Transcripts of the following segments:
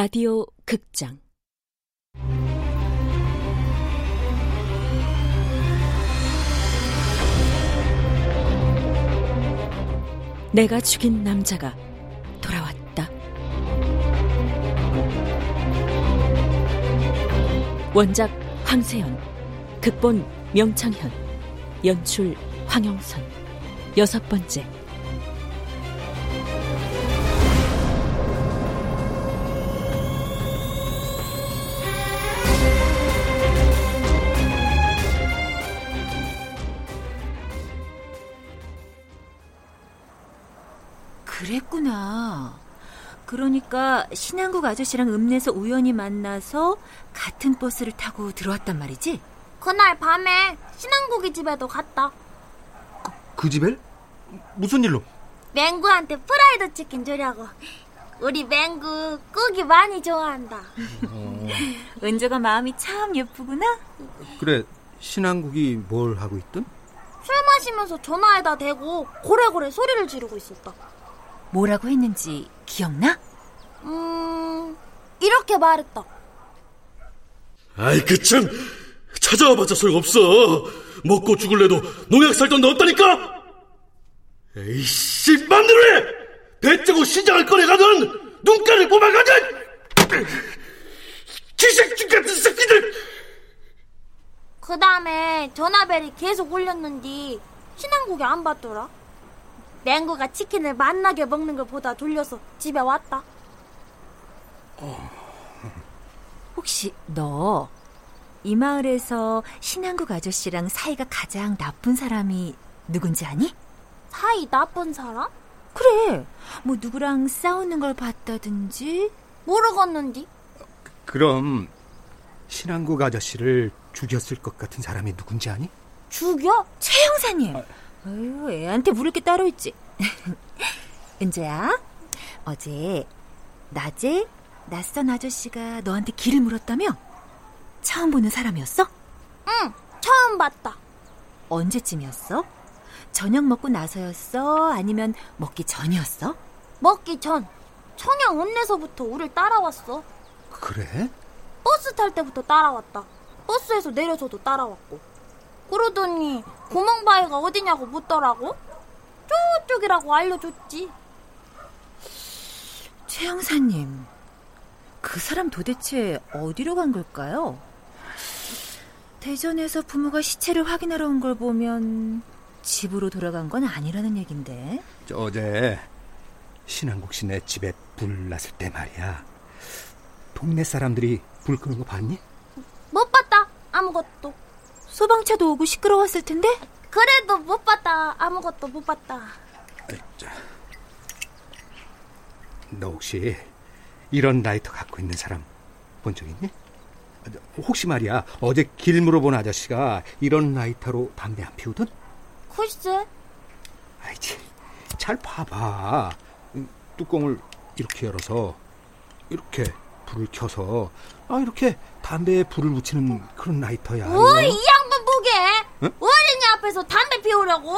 라디오 극장 내가 죽인 남자가 돌아왔다. 원작 황세연, 극본 명창현, 연출 황영선, 여섯 번째. 그러니까 신한국 아저씨랑 읍내에서 우연히 만나서 같은 버스를 타고 들어왔단 말이지? 그날 밤에 신한국이 집에도 갔다. 그, 그 집에? 무슨 일로? 맹구한테 프라이드 치킨 주려고. 우리 맹구 고기 많이 좋아한다. 어. 은조가 마음이 참 예쁘구나. 그래, 신한국이 뭘 하고 있든? 술 마시면서 전화에다 대고 고래고래 소리를 지르고 있었다. 뭐라고 했는지 기억나? 음, 이렇게 말했다. 아이, 그 참, 찾아와봤자 소용없어. 먹고 죽을래도 농약 살던 너 없다니까? 에이씨, 맘대로 해! 배째고 시장을 꺼내가든, 눈가를 뽑아가든! 기생충 같은 새끼들! 그 다음에 전화벨이 계속 울렸는데, 신한국이 안 받더라. 맹구가 치킨을 만나게 먹는 걸 보다 돌려서 집에 왔다. 어... 혹시 너 이 마을에서 신한국 아저씨랑 사이가 가장 나쁜 사람이 누군지 아니? 사이 나쁜 사람? 그래. 뭐 누구랑 싸우는 걸 봤다든지 모르겠는디. 그럼 신한국 아저씨를 죽였을 것 같은 사람이 누군지 아니? 죽여? 최 형사님. 아... 아유, 애한테 물을 게 따로 있지. 은재야, 어제 낮에 낯선 아저씨가 너한테 길을 물었다며? 처음 보는 사람이었어? 응, 처음 봤다. 언제쯤이었어? 저녁 먹고 나서였어? 아니면 먹기 전이었어? 먹기 전. 청양 읍내서부터 우릴 따라왔어. 그래? 버스 탈 때부터 따라왔다. 버스에서 내려서도 따라왔고. 그러더니 구멍바위가 어디냐고 묻더라고. 저쪽이라고 알려줬지. 최 형사님, 그 사람 도대체 어디로 간 걸까요? 대전에서 부모가 시체를 확인하러 온 걸 보면 집으로 돌아간 건 아니라는 얘긴데. 어제 신한국 씨네 집에 불 났을 때 말이야. 동네 사람들이 불 끄는 거 봤니? 소방차도 오고 시끄러웠을 텐데? 그래도 못 봤다. 아무것도 못 봤다. 자, 너 혹시 이런 라이터 갖고 있는 사람 본 적 있니? 혹시 말이야 어제 길 물어본 아저씨가 이런 라이터로 담배 안 피우든? 글쎄. 아이지 잘 봐봐. 뚜껑을 이렇게 열어서 이렇게 불을 켜서 아 이렇게 담배에 불을 붙이는 그런 라이터야. 오, 이 양반 보게. 응? 어린이 앞에서 담배 피우려고?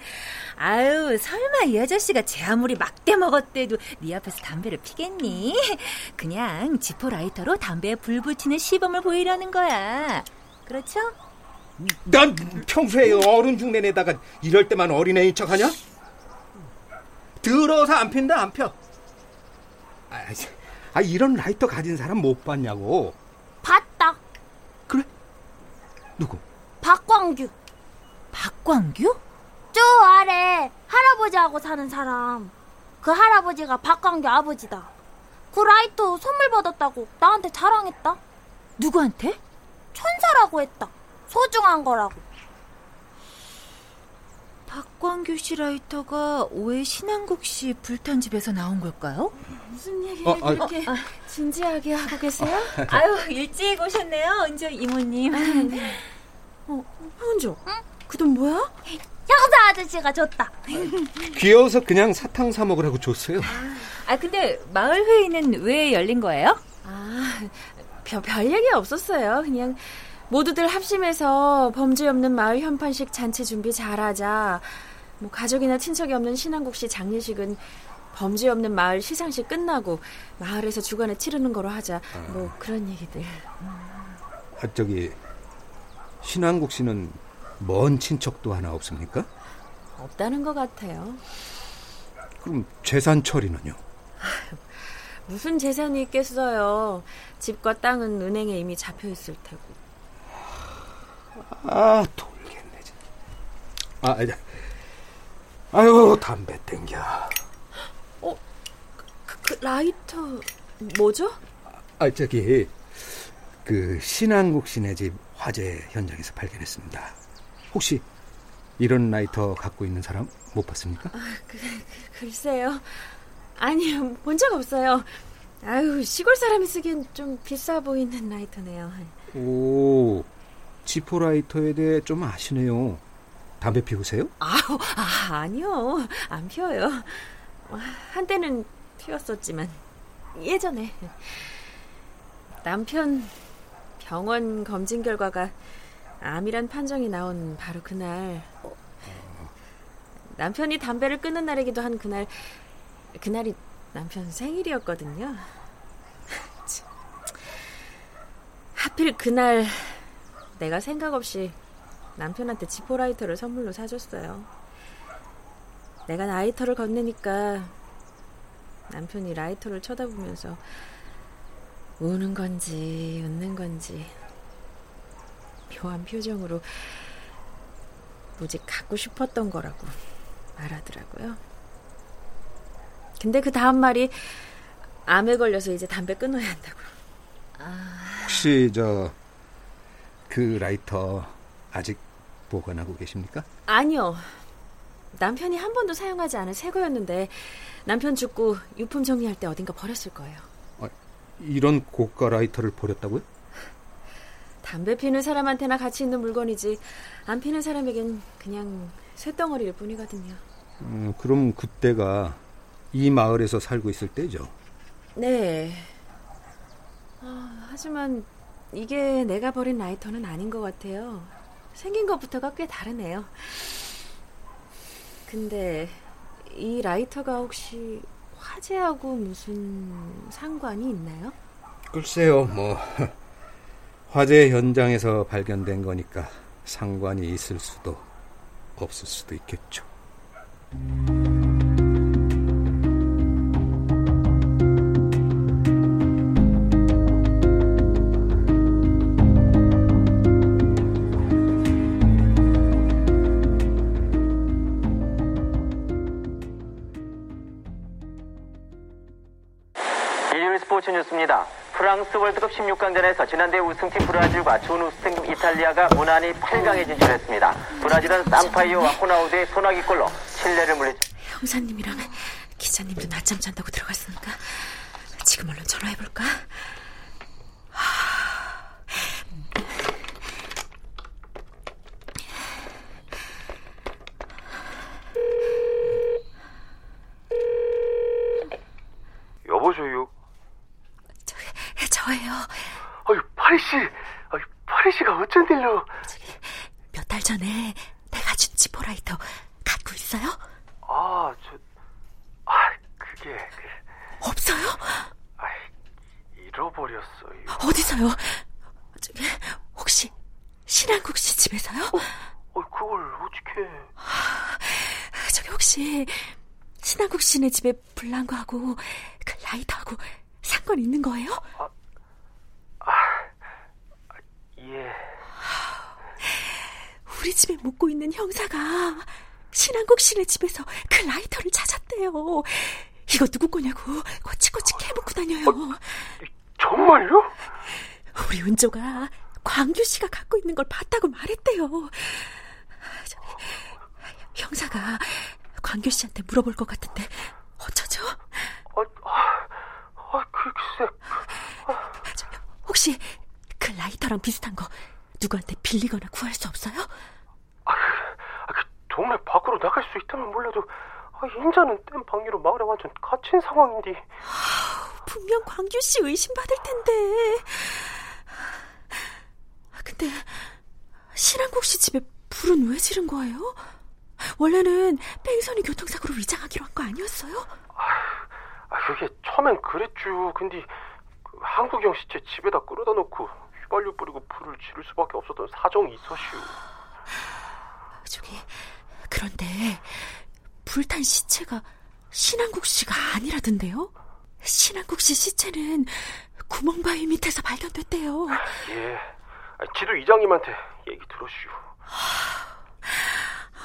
아유, 설마 이 아저씨가 제 아무리 막대 먹었대도 네 앞에서 담배를 피겠니? 그냥 지퍼 라이터로 담배에 불 붙이는 시범을 보이려는 거야. 그렇죠? 난 평소에 어른 중내 내다가 이럴 때만 어린애인 척 하냐? 들어서 안 핀다 안 펴. 아, 아 이런 라이터 가진 사람 못 봤냐고. 봤다. 그래? 누구? 박광규. 박광규? 저 아래 할아버지하고 사는 사람. 그 할아버지가 박광규 아버지다. 그 라이터 선물 받았다고 나한테 자랑했다. 누구한테? 천사라고 했다. 소중한 거라고. 박광규 씨 라이터가 왜 신한국 씨 불탄 집에서 나온 걸까요? 무슨 얘기를 어, 아, 그렇게 아, 진지하게 하고 계세요? 아유 일찍 오셨네요, 은조 이모님. 어, 은조, 응? 그 돈 뭐야? 형사 아저씨가 줬다. 귀여워서 그냥 사탕 사 먹으라고 줬어요. 아 근데 마을 회의는 왜 열린 거예요? 아, 별, 별 얘기 없었어요. 그냥 모두들 합심해서 범죄 없는 마을 현판식 잔치 준비 잘하자. 뭐 가족이나 친척이 없는 신한국 씨 장례식은 범죄 없는 마을 시상식 끝나고 마을에서 주간에 치르는 거로 하자. 뭐 그런 얘기들. 아, 저기 신한국 씨는 먼 친척도 하나 없습니까? 없다는 것 같아요. 그럼 재산 처리는요? 무슨 재산이 있겠어요. 집과 땅은 은행에 이미 잡혀 있을 테고. 아 돌겠네 진짜. 아, 아유 담배 땡겨. 그, 그 라이터 뭐죠? 아 저기 그 신한국 씨네 집 화재 현장에서 발견했습니다. 혹시 이런 라이터 갖고 있는 사람 못 봤습니까? 글쎄요. 아니요, 본 적 없어요. 아유, 시골 사람이 쓰기엔 좀 비싸 보이는 라이터네요. 오 지포 라이터에 대해 좀 아시네요. 담배 피우세요? 아우, 아, 아니요. 안 피워요. 한때는 피웠었지만, 예전에. 남편 병원 검진 결과가 암이란 판정이 나온 바로 그날. 남편이 담배를 끊는 날이기도 한 그날, 그날이 남편 생일이었거든요. 참. 하필 그날 내가 생각 없이 남편한테 지포라이터를 선물로 사줬어요. 내가 라이터를 건네니까 남편이 라이터를 쳐다보면서 우는 건지 웃는 건지 묘한 표정으로 무지 갖고 싶었던 거라고 말하더라고요. 근데 그 다음 말이 암에 걸려서 이제 담배 끊어야 한다고. 혹시 저 그 라이터 아직 보관하고 계십니까? 아니요. 남편이 한 번도 사용하지 않은 새 거였는데 남편 죽고 유품 정리할 때 어딘가 버렸을 거예요. 이런 고가 라이터를 버렸다고요? 담배 피는 사람한테나 가치 있는 물건이지 안 피는 사람에겐 그냥 쇳덩어리일 뿐이거든요. 음, 그럼 그때가 이 마을에서 살고 있을 때죠. 네. 아, 하지만 이게 내가 버린 라이터는 아닌 것 같아요. 생긴 것부터가 꽤 다르네요. 근데 이 라이터가 혹시 화재하고 무슨 상관이 있나요? 글쎄요, 뭐 화재 현장에서 발견된 거니까 상관이 있을 수도 없을 수도 있겠죠. 일요일 스포츠 뉴스입니다. 프랑스 월드컵 16강전에서 지난대 우승팀 브라질과 준우승팀 이탈리아가 무난히 8강에 진출했습니다. 브라질은 산파이오와 호나우드의 소나기골로 칠레를 물리 형사님이랑 기자님도 낮잠 잔다고 들어갔으니까 지금 얼른 전화해볼까? 여보세요? 저예요. 아유, 파리 씨. 파리 씨가 어쩐 일로? 몇 달 전에 내가 준 지포라이터 갖고 있어요? 아, 저, 아, 그게, 그, 없어요? 아, 잃어버렸어요. 어디서요? 저기 혹시 신한국 씨 집에서요? 어, 그걸 어떻게? 저기 혹시 신한국 씨네 집에 불난 거하고 그 라이터하고 상관 있는 거예요? 예. 우리 집에 묵고 있는 형사가 신한국 씨네 집에서 그 라이터를 찾았대요. 이거 누구 거냐고 꼬치꼬치 캐묻고 다녀요. 정말요? 우리 은조가 광규 씨가 갖고 있는 걸 봤다고 말했대요. 저기, 형사가 광규 씨한테 물어볼 것 같은데 어쩌죠? 아, 아, 아, 글쎄. 저기, 혹시 그 라이터랑 비슷한 거 누구한테 빌리거나 구할 수 없어요? 아, 그 동네 밖으로 나갈 수 있다면 몰라도, 아, 인자는 땜 방위로 마을에 완전 갇힌 상황인데. 분명 광규 씨 의심받을 텐데. 아, 근데 신한국 씨 집에 불은 왜 지른 거예요? 원래는 뺑소니 교통사고로 위장하기로 한 거 아니었어요? 아, 그게 처음엔 그랬죠. 근데 그 한국형 시체 집에다 끌어다 놓고 휘발유 뿌리고 불을 지를 수밖에 없었던 사정이 있었슈. 저기 그런데 불탄 시체가 신한국 씨가 아니라던데요? 신한국 씨 시체는 구멍바위 밑에서 발견됐대요. 예, 지도 이장님한테 얘기 들었슈.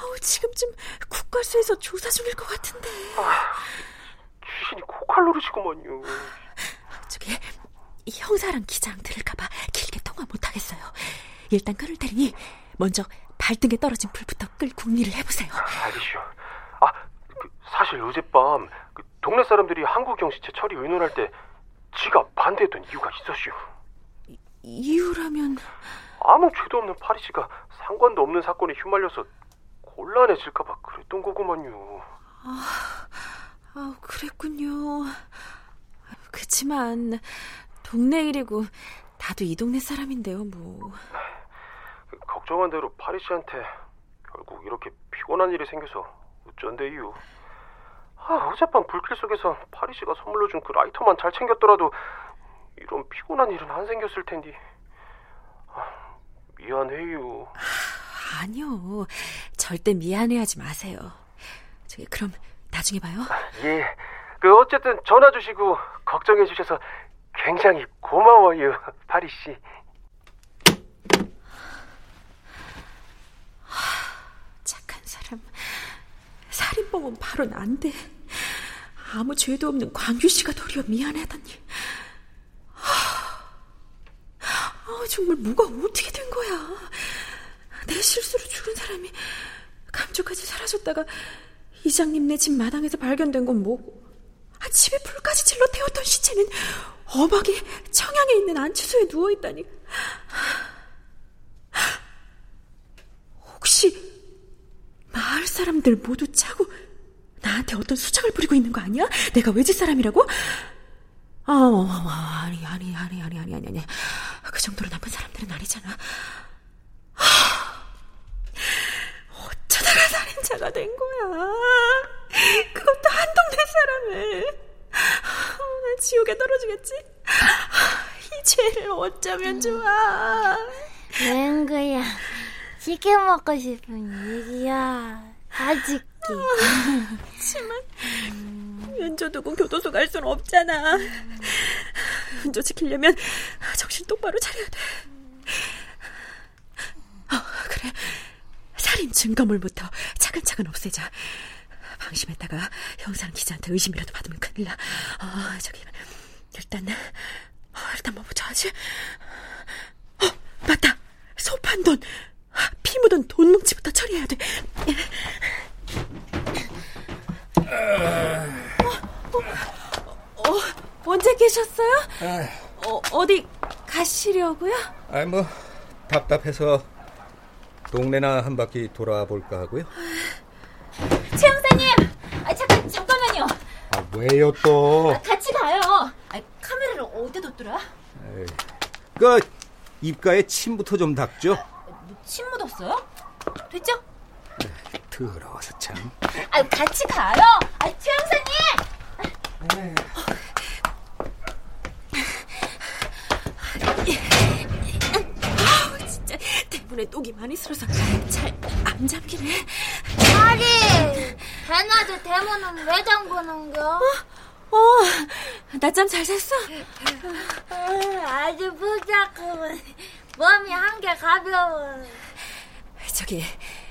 아우, 지금쯤 국과수에서 조사 중일 것 같은데. 아, 귀신이 코칼 노르시구먼요. 저기 형사랑 기장 들을까봐 길게 통화 못하겠어요. 일단 끊을 테니 먼저 발등에 떨어진 불부터 끌 궁리를 해보세요. 알겠슈. 아, 그, 사실 어젯밤 그 동네 사람들이 한국경 시체 처리 의논할 때 지가 반대했던 이유가 있었슈. 이, 이유라면 아무 죄도 없는 파리 씨가 상관도 없는 사건에 휘말려서 곤란해질까봐 그랬던 거구만요. 아, 아, 그랬군요. 그치만 동네 일이고 나도 이 동네 사람인데요, 뭐. 그 걱정한 대로 파리 씨한테 결국 이렇게 피곤한 일이 생겨서 어쩐데요. 아, 어젯밤 불길 속에서 파리 씨가 선물로 준 그 라이터만 잘 챙겼더라도 이런 피곤한 일은 안 생겼을 텐데. 아, 미안해요. 아, 아니요. 절대 미안해하지 마세요. 저기 그럼 나중에 봐요. 아, 예. 그 어쨌든 전화 주시고 걱정해 주셔서 굉장히 고마워요, 파리 씨. 착한 사람. 살인범은 안 돼. 아무 죄도 없는 광규 씨가 도리어 미안하다니. 아, 정말 뭐가 어떻게 된 거야? 내 실수로 죽은 사람이 감쪽같이 사라졌다가 이장님 네 집 마당에서 발견된 건 뭐고? 아, 집에 불까지 질러 태웠던 시체는 엄하게 청양에 있는 안치소에 누워 있다니. 혹시 마을 사람들 모두 짜고 나한테 어떤 수작을 부리고 있는 거 아니야? 내가 외지 사람이라고? 아, 아니, 아니, 아니, 아니, 아니, 아니, 아니. 그 정도로 나쁜 사람들은 아니잖아. 어쩌다가 살인자가 된 거야? 사람을. 난 지옥에 떨어지겠지? 이 죄를 어쩌면 좋아? 맹그야, 치킨 먹고 싶은 일이야. 아직기. 그렇지만 은조 두고 교도소 갈 순 없잖아. 은조 지키려면 정신 똑바로 차려야 돼. 어, 그래. 살인 증거물부터 차근차근 없애자. 방심했다가 형사랑 기자한테 의심이라도 받으면 큰일 나. 어, 저기 일단 어, 일단 뭐부터 하지? 어, 맞다. 소판 돈. 피 묻은 돈 뭉치부터 처리해야 돼. 어, 어, 어, 언제 계셨어요? 어, 어디 가시려고요? 아이 뭐 답답해서 동네나 한 바퀴 돌아 볼까 하고요. 최 형사님, 아, 잠깐 잠깐만요. 아 왜요 또? 아, 같이 가요. 아, 카메라를 어디다 뒀더라? 에이, 그 입가에 침부터 좀 닦죠. 침 묻었어요? 됐죠? 더러워서 참. 아, 같이 가요. 아, 최 형사님. 아우, 진짜 때문에 똑이 많이 쓸어서 잘안 잠기네. 파리! 대낮에 대문은 왜 잠그는겨? 어, 낮잠 잘 잤어? 아주 부자꾸만 몸이 한 개 가벼워. 저기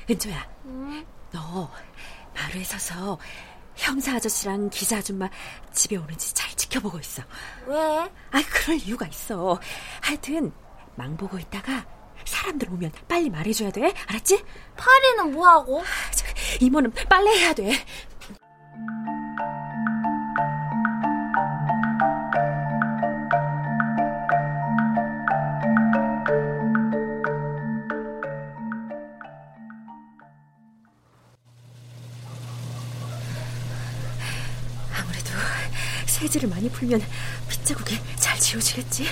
은조야, 너 마루에 서서 형사 아저씨랑 기자 아줌마 집에 오는지 잘 지켜보고 있어. 왜? 아, 그럴 이유가 있어. 하여튼 망 보고 있다가 사람들 오면 빨리 말해줘야 돼. 알았지? 파리는 뭐하고? 저, 이모는 빨래 해야 돼. 아무래도 세제를 많이 풀면 빗자국이 잘 지워지겠지.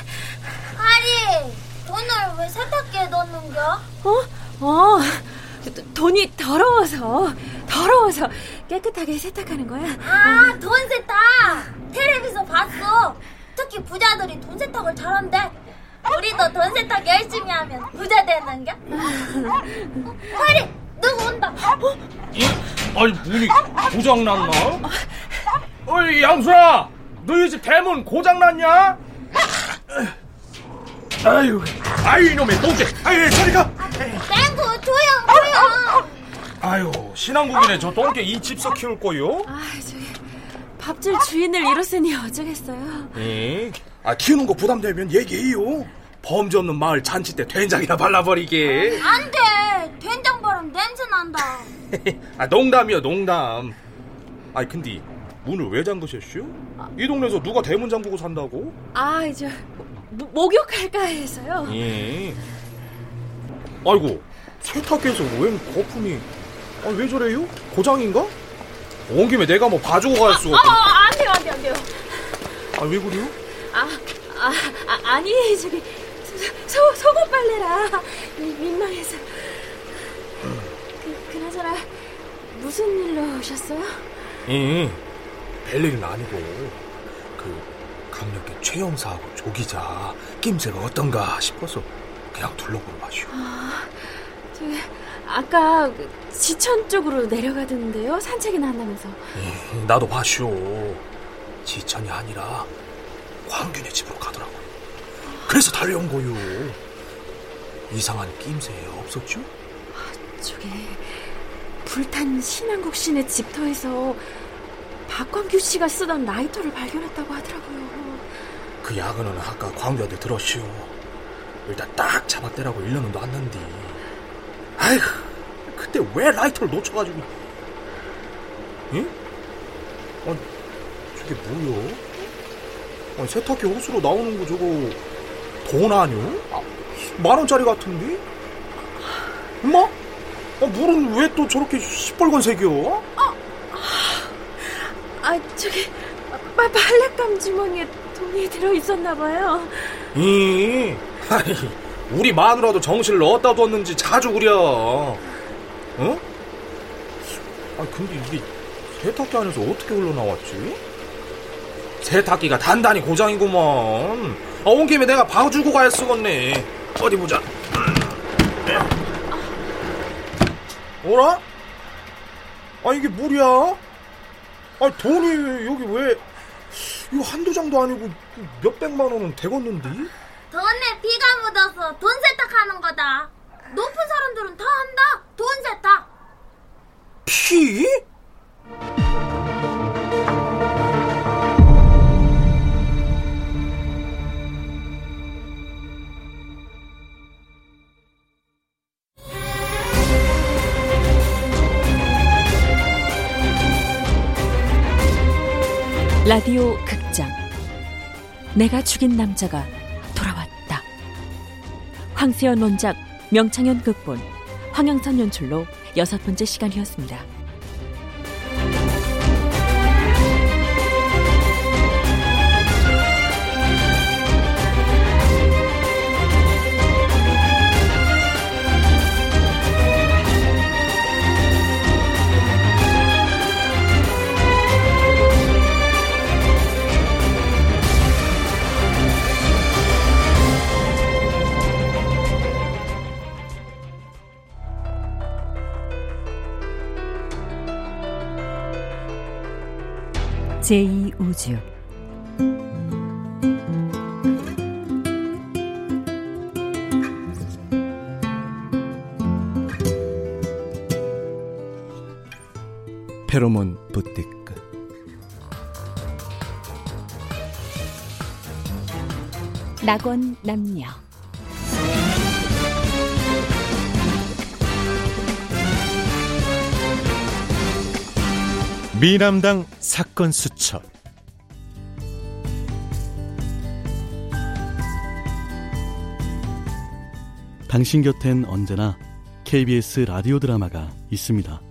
파리! 돈을 왜 세탁기에 넣는겨? 어? 어, 도- 돈이 더러워서 더러워서 깨끗하게 세탁하는 거야. 아, 돈 세탁! 텔레비전 봤어. 특히 부자들이 돈 세탁을 잘한대. 우리도 돈 세탁 열심히 하면 부자 되는 게? 파리, 누구 온다. 아니 문이 고장 났나? 어이 양수아 너희 집 대문 고장 났냐? 아유 아이 이놈의 똥개 아유 저리 가 조용. 아유 신앙국이네 저 똥개 이 집서 키울 거요? 아, 저기 밥줄 주인을 잃었으니 어쩌겠어요. 예. 아 키우는 거 부담되면 얘기해요 범죄 없는 마을 잔치 때 된장이나 발라버리게 안 돼. 된장 바람 냄새 난다. 아 농담이요 농담 아니 근데 문을 왜 잠그셨슈? 이 동네에서 누가 대문 잠그고 산다고? 아, 저 모- 목욕할까 해서요. 예. 아이고 세탁기에서 웬 거품이 아, 왜 저래요? 고장인가? 온 김에 내가 뭐 봐주고 갈 수가 아, 없안 돼요, 안 돼요, 안 돼요. 아 왜 그래요? 아, 아, 아 아니 저기 소, 속옷 빨래라 미- 민망해서. 그, 그나저나 무슨 일로 오셨어요? 예. 별일은 아니고 그 강력계 최 형사하고 조 기자 낌새가 어떤가 싶어서 그냥 둘러보러 마시오. 저기 아까 그 지천 쪽으로 내려가던데요. 산책이나 한다면서. 예, 나도 봐시오. 지천이 아니라 광균의 집으로 가더라고. 그래서 달려온 거요. 이상한 낌새 없었죠? 저게 불탄 신한국 씨네 집터에서 박광규 씨가 쓰던 라이터를 발견했다고 하더라고요. 그 야근은 아까 광규한테 들었시오. 일단 딱 잡았대라고 일러는 놨는데. 아이고, 그때 왜 라이터를 놓쳐가지고. 응? 아니, 저게 뭐야? 아니, 세탁기 호수로 나오는 거 저거 돈 아니오? 아, 만 원짜리 같은데? 엄마? 아, 물은 왜 또 저렇게 시뻘건 색이요? 아 저기 빠, 빨랫감 주머니에 돈이 들어 있었나 봐요. 이, 아니, 우리 마누라도 정신을 어디다 뒀는지 자주 그려. 어? 아 근데 이게 세탁기 안에서 어떻게 흘러나왔지? 세탁기가 단단히 고장이구먼. 아, 온 김에 내가 봐주고 가야 쓰겠네. 어디 보자. 어라? 아, 이게 뭐야? 아, 돈이 여기 왜, 이거 한두 장도 아니고 몇 백만 원은 되겠는데? 돈에 피가 묻어서 돈 세탁하는 거다. 높은 사람들은 다 한다. 돈 세탁. 피? 라디오 극장 내가 죽인 남자가. 황세연 원작, 명창현 극본, 황영선 연출로 여섯 번째 시간이었습니다. 제2우주 페로몬 부티크 낙원 남녀 미남당 사건 수첩 당신 곁엔 언제나 KBS 라디오 드라마가 있습니다.